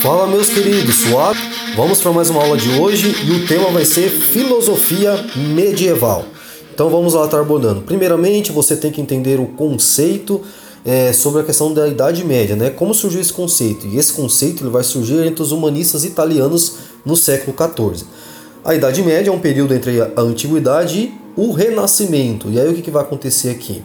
Fala meus queridos, suave? Vamos para mais uma aula de hoje e o tema vai ser filosofia medieval. Então vamos lá estar abordando. Primeiramente, você tem que entender o conceito é, sobre a questão da Idade Média, né? Como surgiu esse conceito? E esse conceito ele vai surgir entre os humanistas italianos no século XIV. A Idade Média é um período entre a Antiguidade e o Renascimento. E aí o que, que vai acontecer aqui?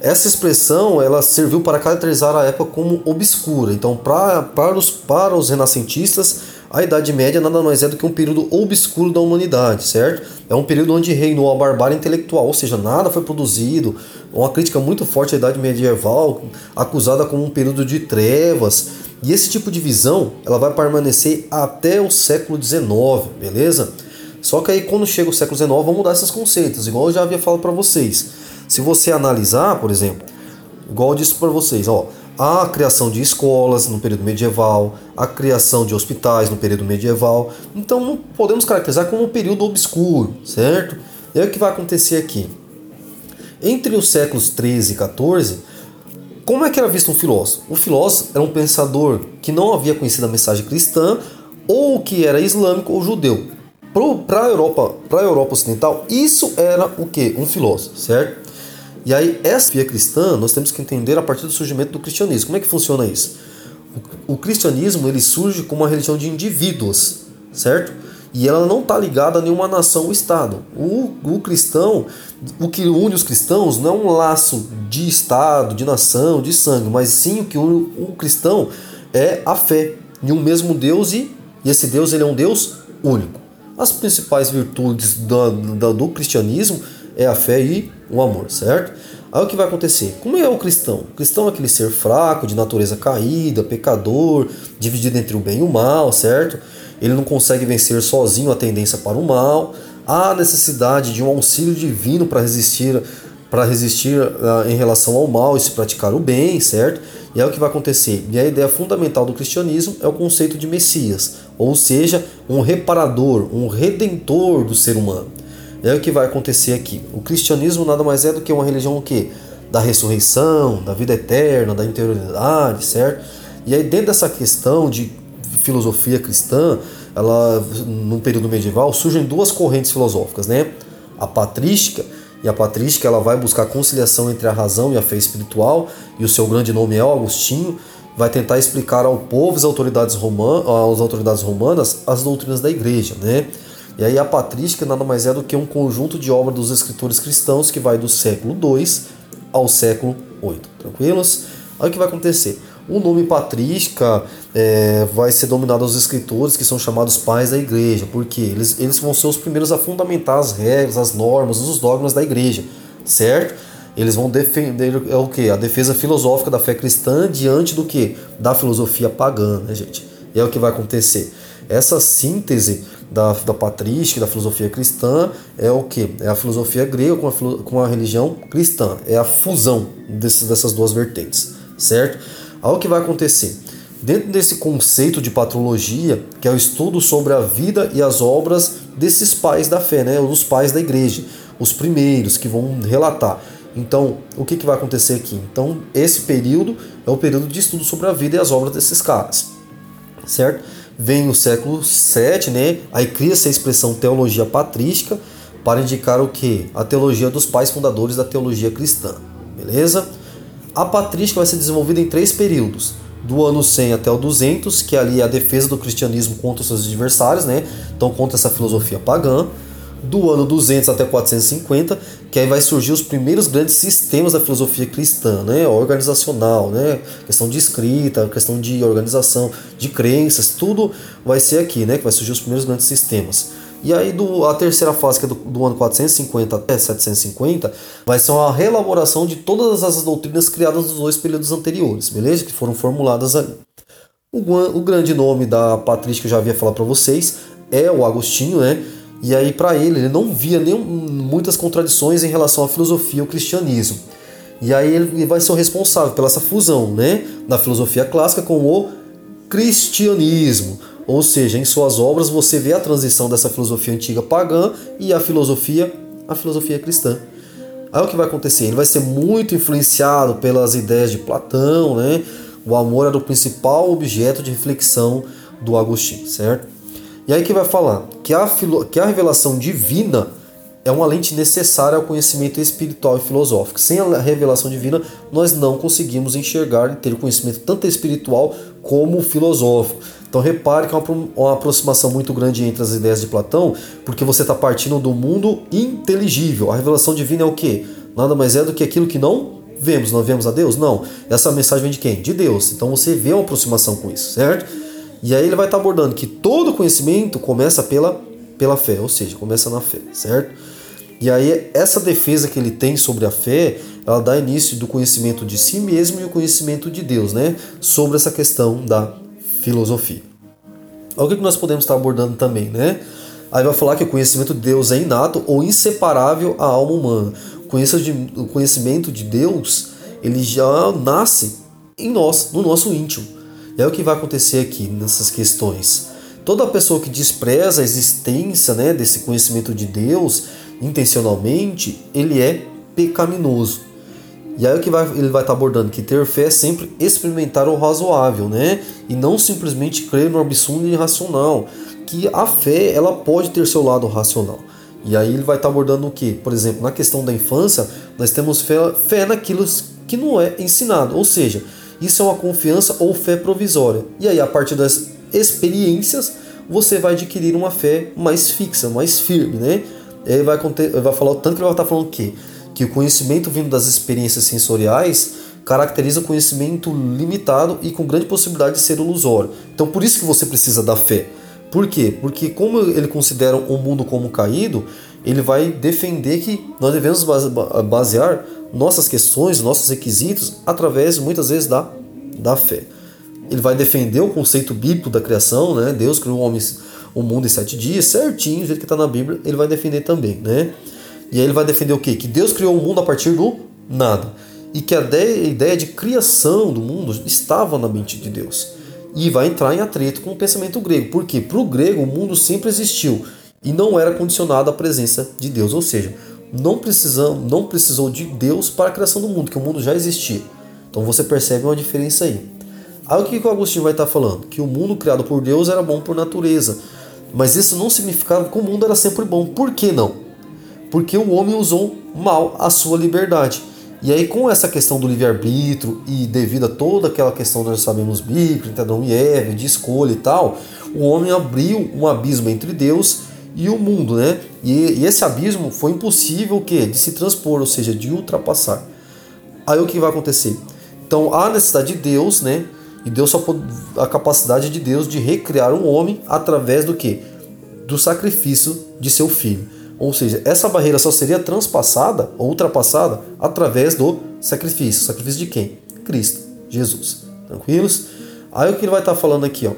Essa expressão ela serviu para caracterizar a época como obscura. Então, pra, para, os, para os renascentistas, a Idade Média nada mais é do que um período obscuro da humanidade, certo? É um período onde reinou a barbárie intelectual, ou seja, nada foi produzido. Uma crítica muito forte à Idade Medieval, acusada como um período de trevas. E esse tipo de visão ela vai permanecer até o século XIX, beleza? Só que aí quando chega o século XIX vão mudar esses conceitos, igual eu já havia falado para vocês. Se você analisar, por exemplo, igual eu disse para vocês, ó, a criação de escolas no período medieval, a criação de hospitais no período medieval. Então não podemos caracterizar como um período obscuro, certo? E aí o que vai acontecer aqui? Entre os séculos 13 e 14, como é que era visto um filósofo? O filósofo era um pensador que não havia conhecido a mensagem cristã ou que era islâmico ou judeu. Para a Europa, Europa ocidental, isso era o que? Um filósofo, certo? E aí, essa via cristã, nós temos que entender a partir do surgimento do cristianismo. Como é que funciona isso? O, cristianismo ele surge como uma religião de indivíduos, certo? E ela não está ligada a nenhuma nação ou Estado. O, o cristão, o que une os cristãos não é um laço de Estado, de nação, de sangue, mas sim o que une o cristão é a fé em um mesmo Deus e, e esse Deus ele é um Deus único. As principais virtudes do, do, do cristianismo é a fé e o amor, certo? Aí o que vai acontecer? Como é o cristão? O cristão é aquele ser fraco, de natureza caída, pecador, dividido entre o bem e o mal, certo? Ele não consegue vencer sozinho a tendência para o mal. Há necessidade de um auxílio divino para resistir para resistir uh, em relação ao mal e se praticar o bem, certo? E é o que vai acontecer. E a ideia fundamental do cristianismo é o conceito de Messias, ou seja, um reparador, um redentor do ser humano. É o que vai acontecer aqui. O cristianismo nada mais é do que uma religião o quê? Da ressurreição, da vida eterna, da interioridade, certo? E aí dentro dessa questão de filosofia cristã, ela no período medieval surgem duas correntes filosóficas, né? A patrística e a patrística ela vai buscar conciliação entre a razão e a fé espiritual, e o seu grande nome é Augustinho, vai tentar explicar ao povo e às autoridades romanas as doutrinas da igreja, né? E aí a patrística nada mais é do que um conjunto de obras dos escritores cristãos que vai do século II ao século VIII. Tranquilos? Aí o que vai acontecer? O nome patrística é, vai ser dominado aos escritores que são chamados pais da igreja, porque eles, eles vão ser os primeiros a fundamentar as regras, as normas, os dogmas da igreja, certo? Eles vão defender é o que? A defesa filosófica da fé cristã diante do que? Da filosofia pagã, né, gente? E é o que vai acontecer. Essa síntese da, da patrística, da filosofia cristã, é o que? É a filosofia grega com a, com a religião cristã. É a fusão desses, dessas duas vertentes, certo? Aí o que vai acontecer? Dentro desse conceito de patrologia, que é o estudo sobre a vida e as obras desses pais da fé, né? os pais da igreja, os primeiros que vão relatar. Então, o que, que vai acontecer aqui? Então, esse período é o período de estudo sobre a vida e as obras desses caras, certo? Vem o século VII, né? Aí cria-se a expressão teologia patrística para indicar o que? A teologia dos pais fundadores da teologia cristã, beleza? A patrística vai ser desenvolvida em três períodos, do ano 100 até o 200, que ali é a defesa do cristianismo contra os seus adversários, né? Então contra essa filosofia pagã do ano 200 até 450, que aí vai surgir os primeiros grandes sistemas da filosofia cristã, né, organizacional, né, questão de escrita, questão de organização, de crenças, tudo vai ser aqui, né, que vai surgir os primeiros grandes sistemas. E aí do, a terceira fase, que é do, do ano 450 até 750, vai ser uma reelaboração de todas as doutrinas criadas nos dois períodos anteriores, beleza? Que foram formuladas ali. O, o grande nome da patrística que eu já havia falado para vocês é o Agostinho, né? E aí, para ele, ele não via nem muitas contradições em relação à filosofia e ao cristianismo. E aí ele vai ser o responsável pela essa fusão né, da filosofia clássica com o cristianismo. Ou seja, em suas obras você vê a transição dessa filosofia antiga pagã e a filosofia, a filosofia cristã. Aí o que vai acontecer? Ele vai ser muito influenciado pelas ideias de Platão, né? O amor era o principal objeto de reflexão do Agostinho, certo? E aí que vai falar que a, que a revelação divina é uma lente necessária ao conhecimento espiritual e filosófico. Sem a revelação divina, nós não conseguimos enxergar e ter conhecimento tanto espiritual como filosófico. Então repare que é uma, uma aproximação muito grande entre as ideias de Platão, porque você está partindo do mundo inteligível. A revelação divina é o que? Nada mais é do que aquilo que não vemos. Não vemos a Deus? Não. Essa mensagem vem de quem? De Deus. Então você vê uma aproximação com isso, certo? E aí ele vai estar tá abordando que todo conhecimento começa pela, pela fé, ou seja, começa na fé, certo? E aí essa defesa que ele tem sobre a fé, ela dá início do conhecimento de si mesmo e o conhecimento de Deus, né? Sobre essa questão da filosofia. O que nós podemos estar abordando também, né? Aí vai falar que o conhecimento de Deus é inato ou inseparável à alma humana. O conhecimento de Deus, ele já nasce em nós, no nosso íntimo. É o que vai acontecer aqui nessas questões. Toda pessoa que despreza a existência né, desse conhecimento de Deus, intencionalmente, ele é pecaminoso. E aí o que vai, ele vai estar tá abordando que ter fé é sempre experimentar o razoável, né? E não simplesmente crer no absurdo e irracional. Que a fé ela pode ter seu lado racional. E aí ele vai estar tá abordando o que? Por exemplo, na questão da infância, nós temos fé, fé naquilo que não é ensinado. Ou seja, isso é uma confiança ou fé provisória. E aí, a partir das experiências, você vai adquirir uma fé mais fixa, mais firme, né? Ele vai, vai falar o tanto que ele vai estar falando que, que o conhecimento vindo das experiências sensoriais caracteriza o conhecimento limitado e com grande possibilidade de ser ilusório. Então por isso que você precisa da fé. Por quê? Porque como ele considera o mundo como caído, ele vai defender que nós devemos basear nossas questões, nossos requisitos através muitas vezes da, da fé. Ele vai defender o conceito bíblico da criação, né? Deus criou o homem o mundo em sete dias, certinho, do jeito que está na Bíblia, ele vai defender também, né? E aí ele vai defender o quê? Que Deus criou o mundo a partir do nada. E que a ideia de criação do mundo estava na mente de Deus. E vai entrar em atrito com o pensamento grego. Por quê? Para o grego, o mundo sempre existiu e não era condicionado à presença de Deus. Ou seja, não, precisam, não precisou de Deus para a criação do mundo, que o mundo já existia. Então você percebe uma diferença aí. Aí o que o Agostinho vai estar falando? Que o mundo criado por Deus era bom por natureza mas isso não significava que o mundo era sempre bom. Por que não? Porque o homem usou mal a sua liberdade. E aí, com essa questão do livre-arbítrio e devido a toda aquela questão nós sabemos bíblica, entre Adão e Eva, de escolha e tal, o homem abriu um abismo entre Deus e o mundo, né? E, e esse abismo foi impossível que de se transpor, ou seja, de ultrapassar. Aí o que vai acontecer? Então, há necessidade de Deus, né? E Deus só pode, a capacidade de Deus de recriar um homem através do que? Do sacrifício de seu filho. Ou seja, essa barreira só seria transpassada ou ultrapassada através do sacrifício. Sacrifício de quem? Cristo, Jesus. Tranquilos? Aí o que ele vai estar falando aqui, ó.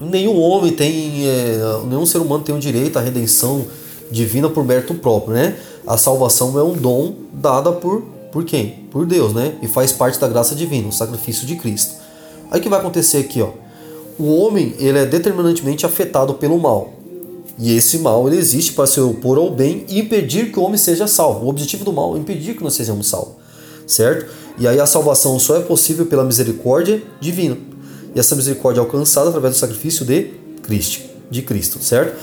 Nenhum homem tem, é, nenhum ser humano tem o direito à redenção divina por mérito próprio, né? A salvação é um dom dada por, por quem? Por Deus, né? E faz parte da graça divina, o sacrifício de Cristo. Aí o que vai acontecer aqui, ó? O homem, ele é determinantemente afetado pelo mal. E esse mal ele existe para se opor ao bem e impedir que o homem seja salvo. O objetivo do mal é impedir que nós sejamos salvos, certo? E aí a salvação só é possível pela misericórdia divina. E essa misericórdia é alcançada através do sacrifício de Cristo, de Cristo, certo?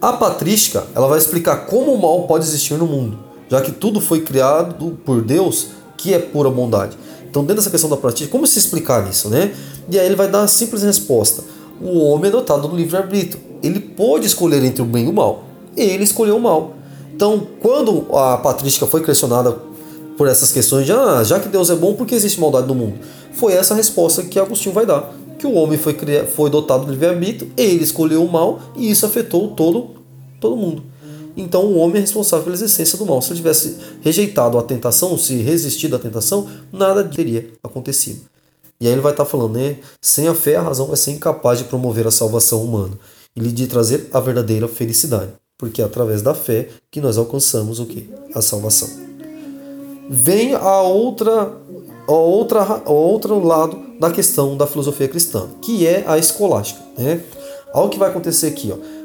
A patrística, ela vai explicar como o mal pode existir no mundo, já que tudo foi criado por Deus, que é pura bondade. Então, dentro dessa questão da prática, como se explicar isso, né? E aí ele vai dar a simples resposta. O homem é dotado do livre-arbítrio. Ele pode escolher entre o bem e o mal. Ele escolheu o mal. Então, quando a patrística foi questionada por essas questões de ah, já que Deus é bom, por que existe maldade no mundo? Foi essa a resposta que Agostinho vai dar. Que o homem foi, foi dotado do livre-arbítrio, ele escolheu o mal e isso afetou todo, todo mundo. Então o homem é responsável pela existência do mal. Se ele tivesse rejeitado a tentação, se resistido à tentação, nada teria acontecido. E aí ele vai estar falando, né? Sem a fé, a razão vai ser incapaz de promover a salvação humana e lhe de trazer a verdadeira felicidade, porque é através da fé que nós alcançamos o que? A salvação. Vem a outra, a outra, a outro lado da questão da filosofia cristã, que é a escolástica, né? Olha o que vai acontecer aqui, ó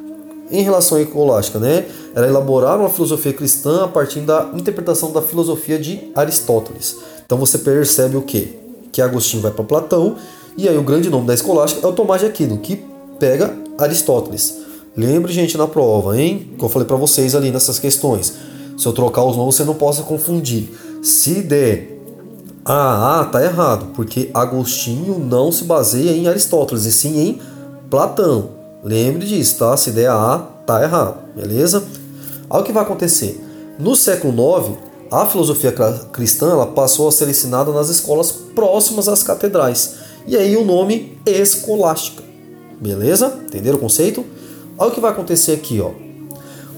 em relação à ecológica, né? Era elaborar uma filosofia cristã a partir da interpretação da filosofia de Aristóteles. Então você percebe o que? que Agostinho vai para Platão, e aí o grande nome da escolástica é o Tomás de Aquino, que pega Aristóteles. Lembre, gente, na prova, hein? Que eu falei para vocês ali nessas questões. Se eu trocar os nomes, você não possa confundir. Se der ah, ah, tá errado, porque Agostinho não se baseia em Aristóteles, e sim em Platão. Lembre disso, tá? Se der A, tá errado, beleza? Aí o que vai acontecer? No século IX, a filosofia cristã ela passou a ser ensinada nas escolas próximas às catedrais. E aí o nome escolástica. Beleza? Entenderam o conceito? Olha o que vai acontecer aqui, ó.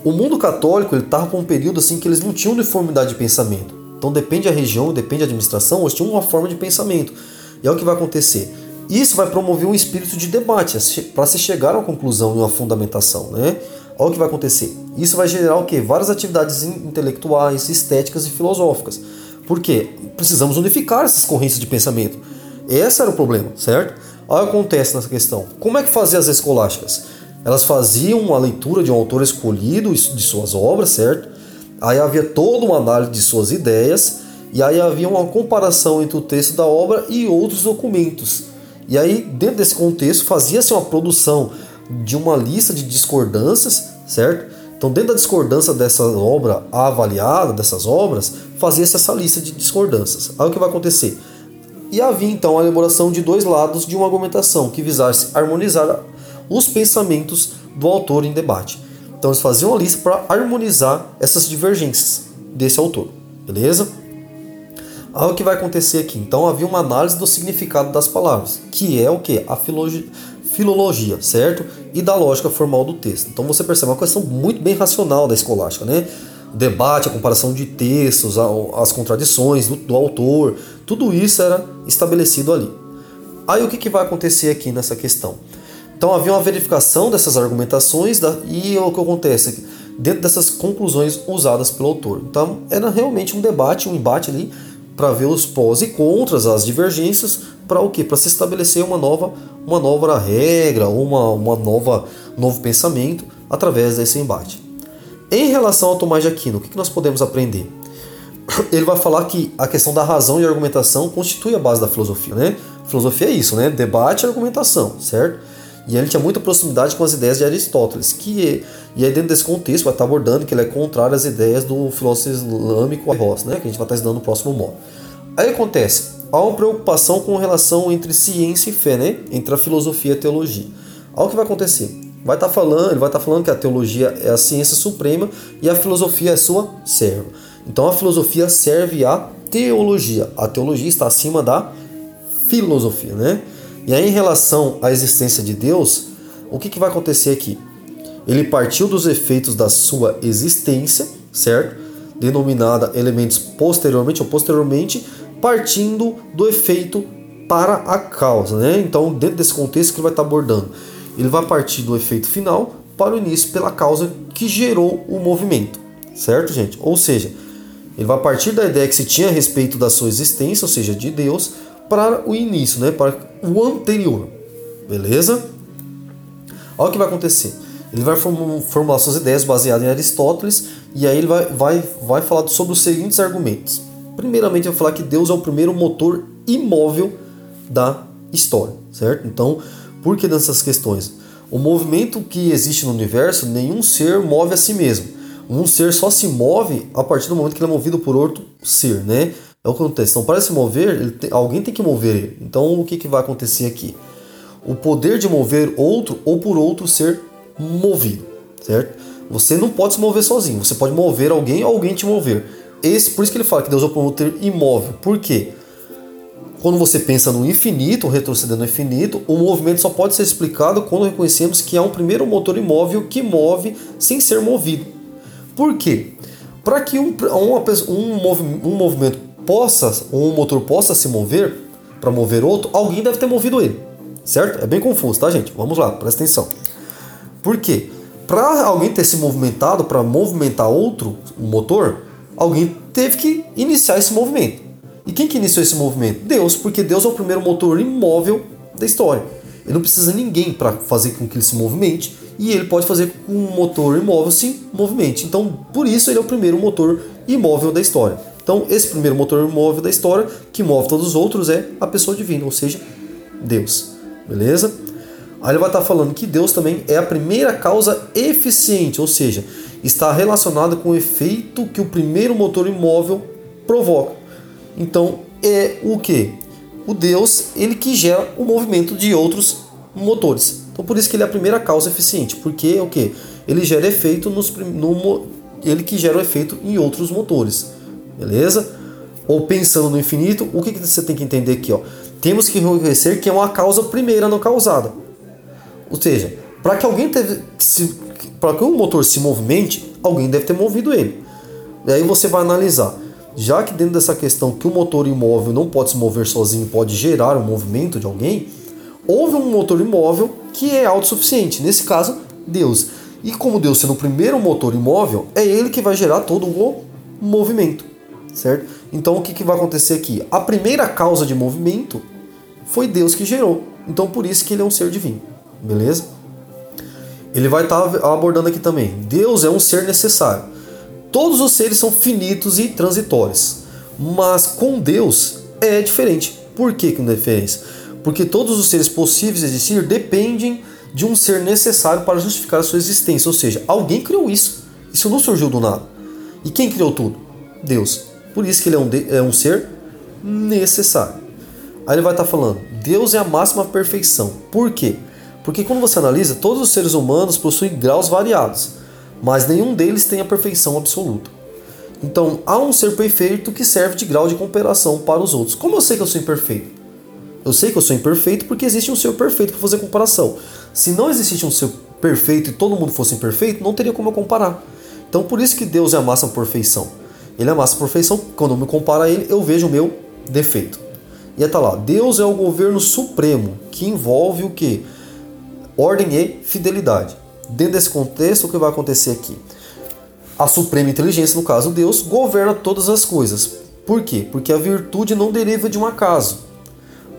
O mundo católico ele estava por um período assim que eles não tinham uniformidade de pensamento. Então depende da região, depende da administração, eles tinham uma forma de pensamento. E é o que vai acontecer. Isso vai promover um espírito de debate para se chegar a uma conclusão e uma fundamentação, né? Olha o que vai acontecer. Isso vai gerar o quê? Várias atividades intelectuais, estéticas e filosóficas. Por quê? Precisamos unificar essas correntes de pensamento. Esse era o problema, certo? Que acontece nessa questão. Como é que fazia as escolásticas? Elas faziam uma leitura de um autor escolhido de suas obras, certo? Aí havia toda uma análise de suas ideias, e aí havia uma comparação entre o texto da obra e outros documentos. E aí, dentro desse contexto, fazia-se uma produção de uma lista de discordâncias, certo? Então, dentro da discordância dessa obra avaliada, dessas obras, fazia-se essa lista de discordâncias. Aí o que vai acontecer? E havia então a elaboração de dois lados de uma argumentação que visasse harmonizar os pensamentos do autor em debate. Então eles faziam uma lista para harmonizar essas divergências desse autor, beleza? Aí o que vai acontecer aqui? Então havia uma análise do significado das palavras, que é o que? A filologia, certo? E da lógica formal do texto. Então você percebe uma questão muito bem racional da escolástica, né? O debate, a comparação de textos, as contradições do, do autor, tudo isso era estabelecido ali. Aí o que, que vai acontecer aqui nessa questão? Então havia uma verificação dessas argumentações da, e o que acontece dentro dessas conclusões usadas pelo autor. Então era realmente um debate, um embate ali para ver os pós e contras, as divergências, para o que? Para se estabelecer uma nova, uma nova regra, uma, uma nova novo pensamento através desse embate. Em relação ao Tomás de Aquino, o que nós podemos aprender? Ele vai falar que a questão da razão e argumentação constitui a base da filosofia, né? Filosofia é isso, né? Debate e argumentação, certo? E ele tinha muita proximidade com as ideias de Aristóteles, que é, e aí dentro desse contexto vai estar abordando que ele é contrário às ideias do filósofo islâmico Ross, né, que a gente vai estar estudando no próximo módulo. Aí acontece, há uma preocupação com relação entre ciência e fé, né, entre a filosofia e a teologia. Olha o que vai acontecer. Vai estar falando, ele vai estar falando que a teologia é a ciência suprema e a filosofia é sua serva. Então a filosofia serve à teologia. A teologia está acima da filosofia, né? E aí, em relação à existência de Deus, o que, que vai acontecer aqui? Ele partiu dos efeitos da sua existência, certo? Denominada elementos posteriormente ou posteriormente, partindo do efeito para a causa, né? Então, dentro desse contexto que ele vai estar abordando, ele vai partir do efeito final para o início pela causa que gerou o movimento, certo, gente? Ou seja, ele vai partir da ideia que se tinha a respeito da sua existência, ou seja, de Deus, para o início, né? para o anterior. Beleza? Olha o que vai acontecer. Ele vai formular suas ideias baseadas em Aristóteles e aí ele vai, vai, vai falar sobre os seguintes argumentos. Primeiramente, vai falar que Deus é o primeiro motor imóvel da história, certo? Então, por que nessas questões? O movimento que existe no universo, nenhum ser move a si mesmo. Um ser só se move a partir do momento que ele é movido por outro ser, né? É o que acontece. Então, para se mover, tem, alguém tem que mover ele. Então, o que, que vai acontecer aqui? O poder de mover outro ou por outro ser movido, certo? Você não pode se mover sozinho. Você pode mover alguém ou alguém te mover. Esse, por isso que ele fala que Deus é o promotor imóvel. Por quê? Quando você pensa no infinito, retrocedendo no infinito, o movimento só pode ser explicado quando reconhecemos que há um primeiro motor imóvel que move sem ser movido. Por quê? Para que um, uma, um, um movimento possa, um motor possa se mover para mover outro, alguém deve ter movido ele. Certo? É bem confuso, tá, gente? Vamos lá, presta atenção. Por quê? Para alguém ter se movimentado, para movimentar outro o motor, alguém teve que iniciar esse movimento. E quem que iniciou esse movimento? Deus, porque Deus é o primeiro motor imóvel da história. Ele não precisa de ninguém para fazer com que ele se movimente e ele pode fazer com que um motor imóvel se movimente. Então, por isso ele é o primeiro motor imóvel da história. Então, esse primeiro motor imóvel da história, que move todos os outros, é a pessoa divina, ou seja, Deus. Beleza? Aí ele vai estar falando que Deus também é a primeira causa eficiente, ou seja, está relacionado com o efeito que o primeiro motor imóvel provoca. Então, é o que? O Deus, ele que gera o movimento de outros motores. Então, por isso que ele é a primeira causa eficiente, porque é o que? Ele gera efeito nos no, ele que gera o efeito em outros motores. Beleza? Ou pensando no infinito, o que, que você tem que entender aqui, ó? Temos que reconhecer que é uma causa primeira não causada. Ou seja, para que alguém teve para que um motor se movimente, alguém deve ter movido ele. E aí você vai analisar, já que dentro dessa questão que o motor imóvel não pode se mover sozinho, pode gerar um movimento de alguém, houve um motor imóvel que é autossuficiente, nesse caso, Deus. E como Deus sendo o primeiro motor imóvel, é ele que vai gerar todo o movimento, certo? Então o que, que vai acontecer aqui? A primeira causa de movimento foi Deus que gerou. Então por isso que ele é um ser divino. Beleza? Ele vai estar tá abordando aqui também. Deus é um ser necessário. Todos os seres são finitos e transitórios. Mas com Deus é diferente. Por que, que não é diferente? Porque todos os seres possíveis de existir dependem de um ser necessário para justificar a sua existência. Ou seja, alguém criou isso. Isso não surgiu do nada. E quem criou tudo? Deus. Por isso que ele é um, é um ser necessário. Aí ele vai estar tá falando: Deus é a máxima perfeição. Por quê? Porque quando você analisa, todos os seres humanos possuem graus variados, mas nenhum deles tem a perfeição absoluta. Então, há um ser perfeito que serve de grau de comparação para os outros. Como eu sei que eu sou imperfeito? Eu sei que eu sou imperfeito porque existe um ser perfeito para fazer comparação. Se não existisse um ser perfeito e todo mundo fosse imperfeito, não teria como eu comparar. Então, por isso que Deus é a máxima perfeição. Ele é a máxima perfeição, quando eu me comparo a ele, eu vejo o meu defeito. E está lá, Deus é o governo supremo, que envolve o que? ordem e fidelidade. Dentro desse contexto, o que vai acontecer aqui? A suprema inteligência, no caso Deus, governa todas as coisas. Por quê? Porque a virtude não deriva de um acaso,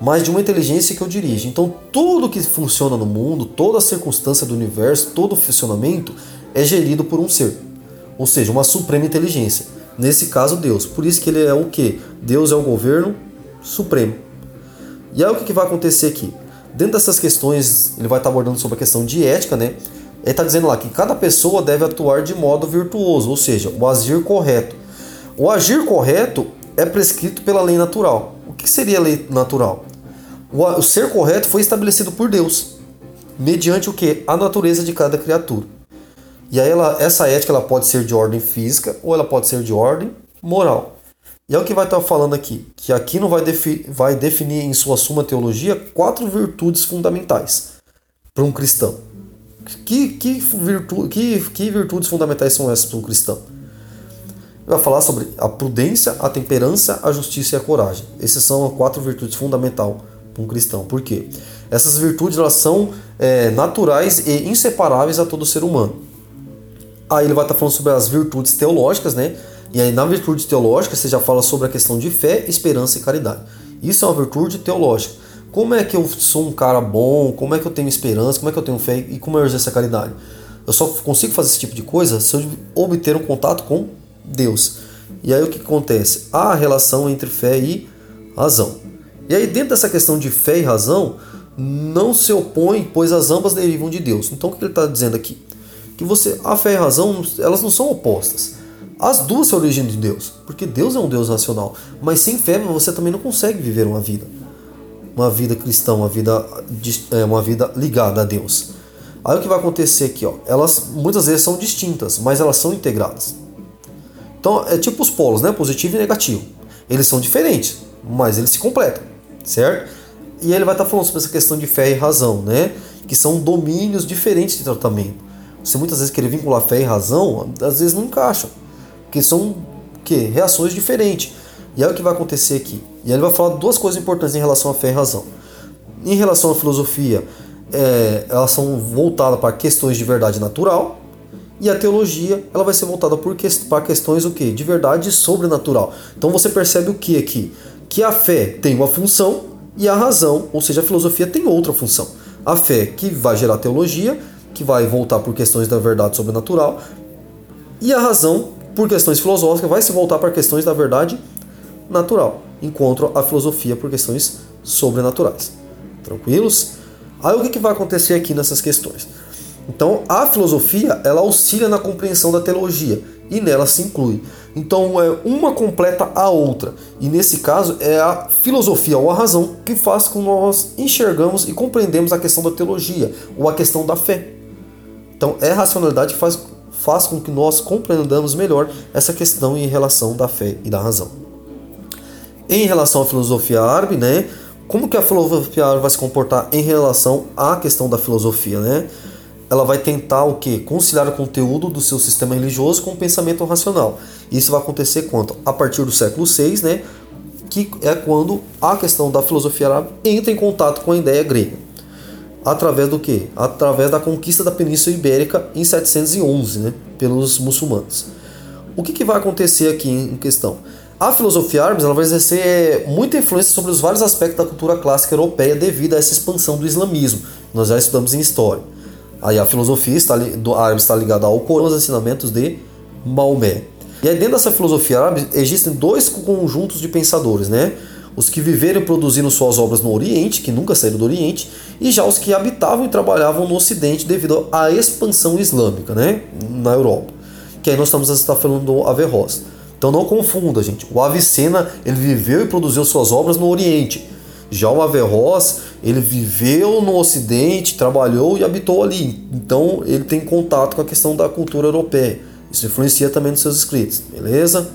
mas de uma inteligência que eu dirijo. Então, tudo que funciona no mundo, toda a circunstância do universo, todo o funcionamento é gerido por um ser, ou seja, uma suprema inteligência. Nesse caso, Deus. Por isso que ele é o que? Deus é o governo supremo. E aí o que vai acontecer aqui? Dentro dessas questões, ele vai estar abordando sobre a questão de ética, né? Ele está dizendo lá que cada pessoa deve atuar de modo virtuoso, ou seja, o agir correto. O agir correto é prescrito pela lei natural. O que seria a lei natural? O ser correto foi estabelecido por Deus, mediante o que? A natureza de cada criatura. E aí ela, essa ética ela pode ser de ordem física ou ela pode ser de ordem moral. E é o que vai estar falando aqui, que aqui não vai, defi vai definir em sua suma teologia quatro virtudes fundamentais para um cristão. Que, que, virtu que, que virtudes fundamentais são essas para um cristão? Vai falar sobre a prudência, a temperança, a justiça e a coragem. Essas são as quatro virtudes fundamentais para um cristão. Por quê? Essas virtudes elas são é, naturais e inseparáveis a todo ser humano. Aí ele vai estar falando sobre as virtudes teológicas, né? E aí, na virtude teológica, você já fala sobre a questão de fé, esperança e caridade. Isso é uma virtude teológica. Como é que eu sou um cara bom? Como é que eu tenho esperança? Como é que eu tenho fé? E como eu exerço a caridade? Eu só consigo fazer esse tipo de coisa se eu obter um contato com Deus. E aí o que acontece? Há a relação entre fé e razão. E aí, dentro dessa questão de fé e razão, não se opõe, pois as ambas derivam de Deus. Então, o que ele está dizendo aqui? Que você, a fé e a razão, elas não são opostas. As duas se originam de Deus, porque Deus é um Deus racional. Mas sem fé você também não consegue viver uma vida, uma vida cristã, uma vida, é, uma vida ligada a Deus. Aí o que vai acontecer aqui, ó, elas muitas vezes são distintas, mas elas são integradas. Então é tipo os polos, né, positivo e negativo. Eles são diferentes, mas eles se completam, certo? E ele vai estar falando sobre essa questão de fé e razão, né, que são domínios diferentes de tratamento. Você muitas vezes querer vincular fé e razão, às vezes não encaixam que são que reações diferentes. E é o que vai acontecer aqui. E ele vai falar duas coisas importantes em relação à fé e razão. Em relação à filosofia, é, elas são voltadas para questões de verdade natural e a teologia ela vai ser voltada por que, para questões o que de verdade sobrenatural. Então você percebe o que aqui? Que a fé tem uma função e a razão, ou seja, a filosofia tem outra função. A fé que vai gerar teologia, que vai voltar por questões da verdade sobrenatural, e a razão por questões filosóficas, vai se voltar para questões da verdade natural, enquanto a filosofia por questões sobrenaturais. Tranquilos? Aí o que, que vai acontecer aqui nessas questões? Então, a filosofia ela auxilia na compreensão da teologia e nela se inclui. Então, é uma completa a outra. E nesse caso, é a filosofia ou a razão que faz com que nós enxergamos e compreendemos a questão da teologia ou a questão da fé. Então, é a racionalidade que faz, faz com que nós compreendamos melhor essa questão em relação da fé e da razão. Em relação à filosofia árabe, né? Como que a filosofia árabe vai se comportar em relação à questão da filosofia, né? ela vai tentar o que? Conciliar o conteúdo do seu sistema religioso com o pensamento racional. Isso vai acontecer quando? A partir do século VI, né? Que é quando a questão da filosofia árabe entra em contato com a ideia grega. Através do que? Através da conquista da Península Ibérica em 711, né? Pelos muçulmanos. O que, que vai acontecer aqui em questão? A filosofia árabe ela vai exercer muita influência sobre os vários aspectos da cultura clássica europeia devido a essa expansão do islamismo. Nós já estudamos em história. Aí a filosofia está, do está ligada ao Corão, aos ensinamentos de Maomé. E aí dentro dessa filosofia árabe existem dois conjuntos de pensadores, né? Os que viveram e produziram suas obras no Oriente, que nunca saíram do Oriente, e já os que habitavam e trabalhavam no Ocidente devido à expansão islâmica, né? Na Europa. Que aí nós estamos está falando do Averroes. Então não confunda, gente. O Avicena, ele viveu e produziu suas obras no Oriente. Já o Averroes, ele viveu no Ocidente, trabalhou e habitou ali. Então ele tem contato com a questão da cultura europeia. Isso influencia também nos seus escritos, beleza?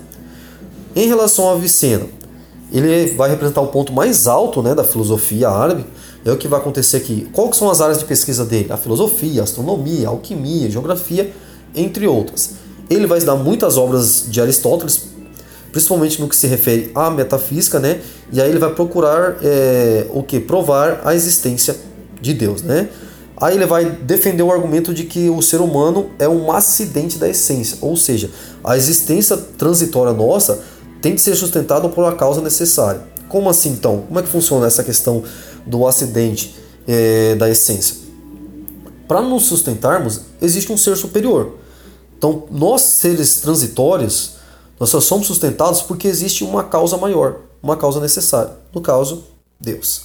Em relação ao Avicena, ele vai representar o ponto mais alto né, da filosofia árabe. É o que vai acontecer aqui. Quais são as áreas de pesquisa dele? A filosofia, a astronomia, a alquimia, a geografia, entre outras. Ele vai dar muitas obras de Aristóteles, principalmente no que se refere à metafísica, né? E aí ele vai procurar é, o que? Provar a existência de Deus, né? Aí ele vai defender o argumento de que o ser humano é um acidente da essência, ou seja, a existência transitória nossa tem que ser sustentada por uma causa necessária. Como assim então? Como é que funciona essa questão do acidente é, da essência? Para nos sustentarmos, existe um ser superior. Então, nós seres transitórios, nós só somos sustentados porque existe uma causa maior, uma causa necessária. No caso, Deus.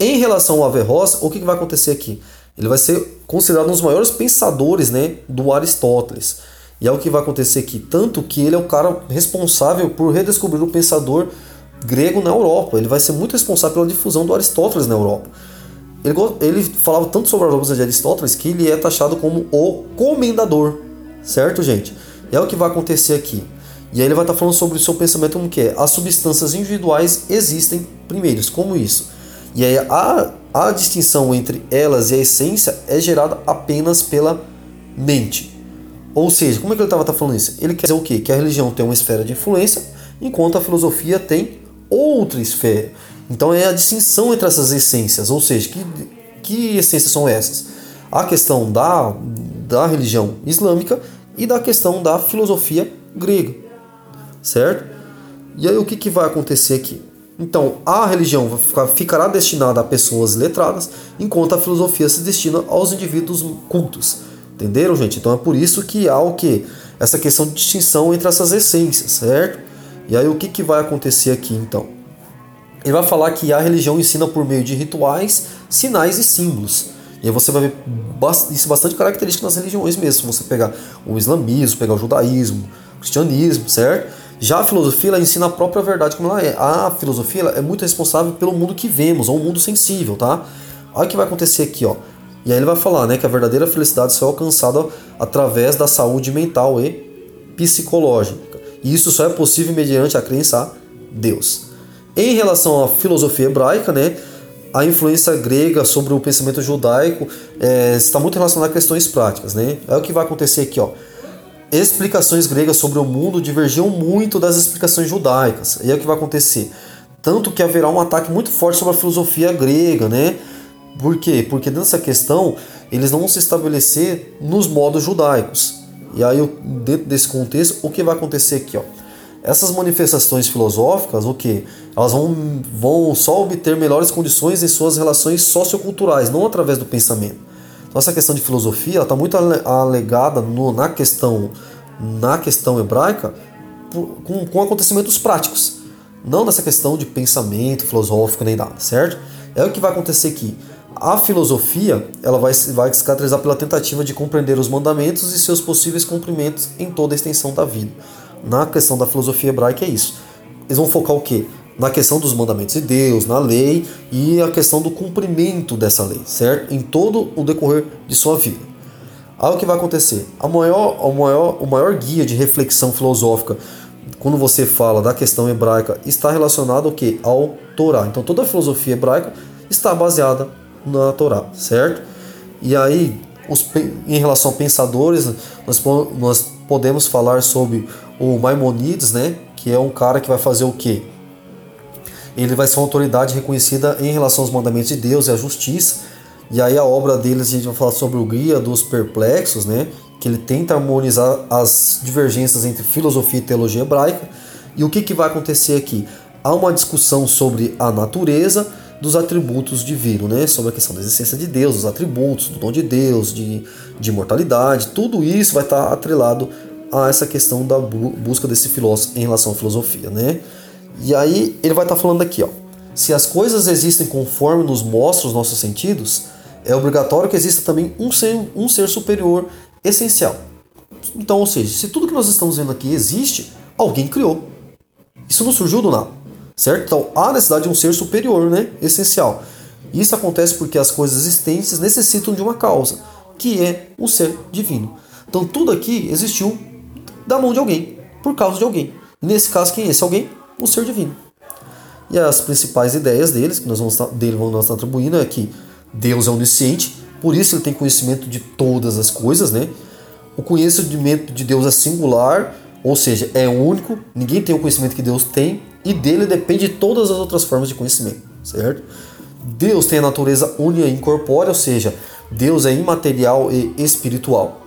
Em relação ao Averroes, o que vai acontecer aqui? Ele vai ser considerado um dos maiores pensadores né, do Aristóteles. E é o que vai acontecer aqui. Tanto que ele é o cara responsável por redescobrir o pensador grego na Europa. Ele vai ser muito responsável pela difusão do Aristóteles na Europa. Ele, ele falava tanto sobre as obras de Aristóteles que ele é taxado como o comendador. Certo, gente? É o que vai acontecer aqui. E aí ele vai estar falando sobre o seu pensamento como que é. As substâncias individuais existem primeiros, como isso. E aí a, a distinção entre elas e a essência é gerada apenas pela mente. Ou seja, como é que ele estava tá falando isso? Ele quer dizer o quê? Que a religião tem uma esfera de influência, enquanto a filosofia tem outra esfera. Então é a distinção entre essas essências, ou seja, que, que essências são essas? A questão da, da religião islâmica e da questão da filosofia grega certo? E aí o que, que vai acontecer aqui? Então, a religião ficará destinada a pessoas letradas, enquanto a filosofia se destina aos indivíduos cultos. Entenderam, gente? Então é por isso que há o que? Essa questão de distinção entre essas essências, certo? E aí o que, que vai acontecer aqui então? Ele vai falar que a religião ensina por meio de rituais, sinais e símbolos. E aí você vai ver isso bastante característico nas religiões mesmo. Se você pegar o islamismo, pegar o judaísmo, o cristianismo, certo? Já a filosofia ela ensina a própria verdade como ela é. A filosofia é muito responsável pelo mundo que vemos, ou um mundo sensível, tá? Olha o que vai acontecer aqui, ó. E aí ele vai falar, né, que a verdadeira felicidade só é alcançada através da saúde mental e psicológica. E isso só é possível mediante a crença a Deus. Em relação à filosofia hebraica, né, a influência grega sobre o pensamento judaico é, está muito relacionada a questões práticas, né? É o que vai acontecer aqui, ó explicações gregas sobre o mundo divergiam muito das explicações judaicas. E é o que vai acontecer. Tanto que haverá um ataque muito forte sobre a filosofia grega, né? Por quê? Porque nessa questão eles não vão se estabelecer nos modos judaicos. E aí, dentro desse contexto, o que vai acontecer aqui? Ó? Essas manifestações filosóficas, o que? Elas vão, vão só obter melhores condições em suas relações socioculturais, não através do pensamento. Então essa questão de filosofia está muito alegada no, na questão na questão hebraica com, com acontecimentos práticos, não nessa questão de pensamento filosófico nem nada, certo? É o que vai acontecer aqui. A filosofia ela vai, vai se caracterizar pela tentativa de compreender os mandamentos e seus possíveis cumprimentos em toda a extensão da vida. Na questão da filosofia hebraica é isso. Eles vão focar o quê? Na questão dos mandamentos de Deus, na lei e a questão do cumprimento dessa lei, certo? Em todo o decorrer de sua vida. Aí o que vai acontecer? A maior, a maior, o maior guia de reflexão filosófica quando você fala da questão hebraica está relacionado ao que? Ao Torá. Então toda a filosofia hebraica está baseada na Torá, certo? E aí, os, em relação a pensadores, nós, nós podemos falar sobre o Maimonides, né? Que é um cara que vai fazer o quê? Ele vai ser uma autoridade reconhecida em relação aos mandamentos de Deus e à justiça e aí a obra deles, a gente vai falar sobre o Guia dos Perplexos, né? Que ele tenta harmonizar as divergências entre filosofia e teologia hebraica. E o que, que vai acontecer aqui? Há uma discussão sobre a natureza dos atributos divinos, né? Sobre a questão da existência de Deus, dos atributos, do dom de Deus, de, de imortalidade. Tudo isso vai estar atrelado a essa questão da busca desse filósofo em relação à filosofia, né? E aí ele vai estar falando aqui, ó. Se as coisas existem conforme nos mostram os nossos sentidos, é obrigatório que exista também um ser, um ser superior essencial. Então, ou seja, se tudo que nós estamos vendo aqui existe, alguém criou. Isso não surgiu do nada, certo? Então há necessidade de um ser superior, né? Essencial. Isso acontece porque as coisas existentes necessitam de uma causa, que é o ser divino. Então tudo aqui existiu da mão de alguém, por causa de alguém. Nesse caso, quem é esse alguém? O ser divino. E as principais ideias deles, que nós vamos dele vamos estar atribuindo, é que Deus é onisciente, por isso ele tem conhecimento de todas as coisas, né? O conhecimento de Deus é singular, ou seja, é único, ninguém tem o conhecimento que Deus tem, e dele depende de todas as outras formas de conhecimento, certo? Deus tem a natureza única e incorpórea, ou seja, Deus é imaterial e espiritual.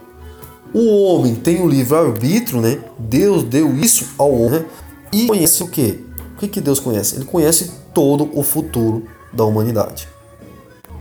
O homem tem o livre-arbítrio, né? Deus deu isso ao homem e conhece o que? O que, que Deus conhece? Ele conhece todo o futuro da humanidade.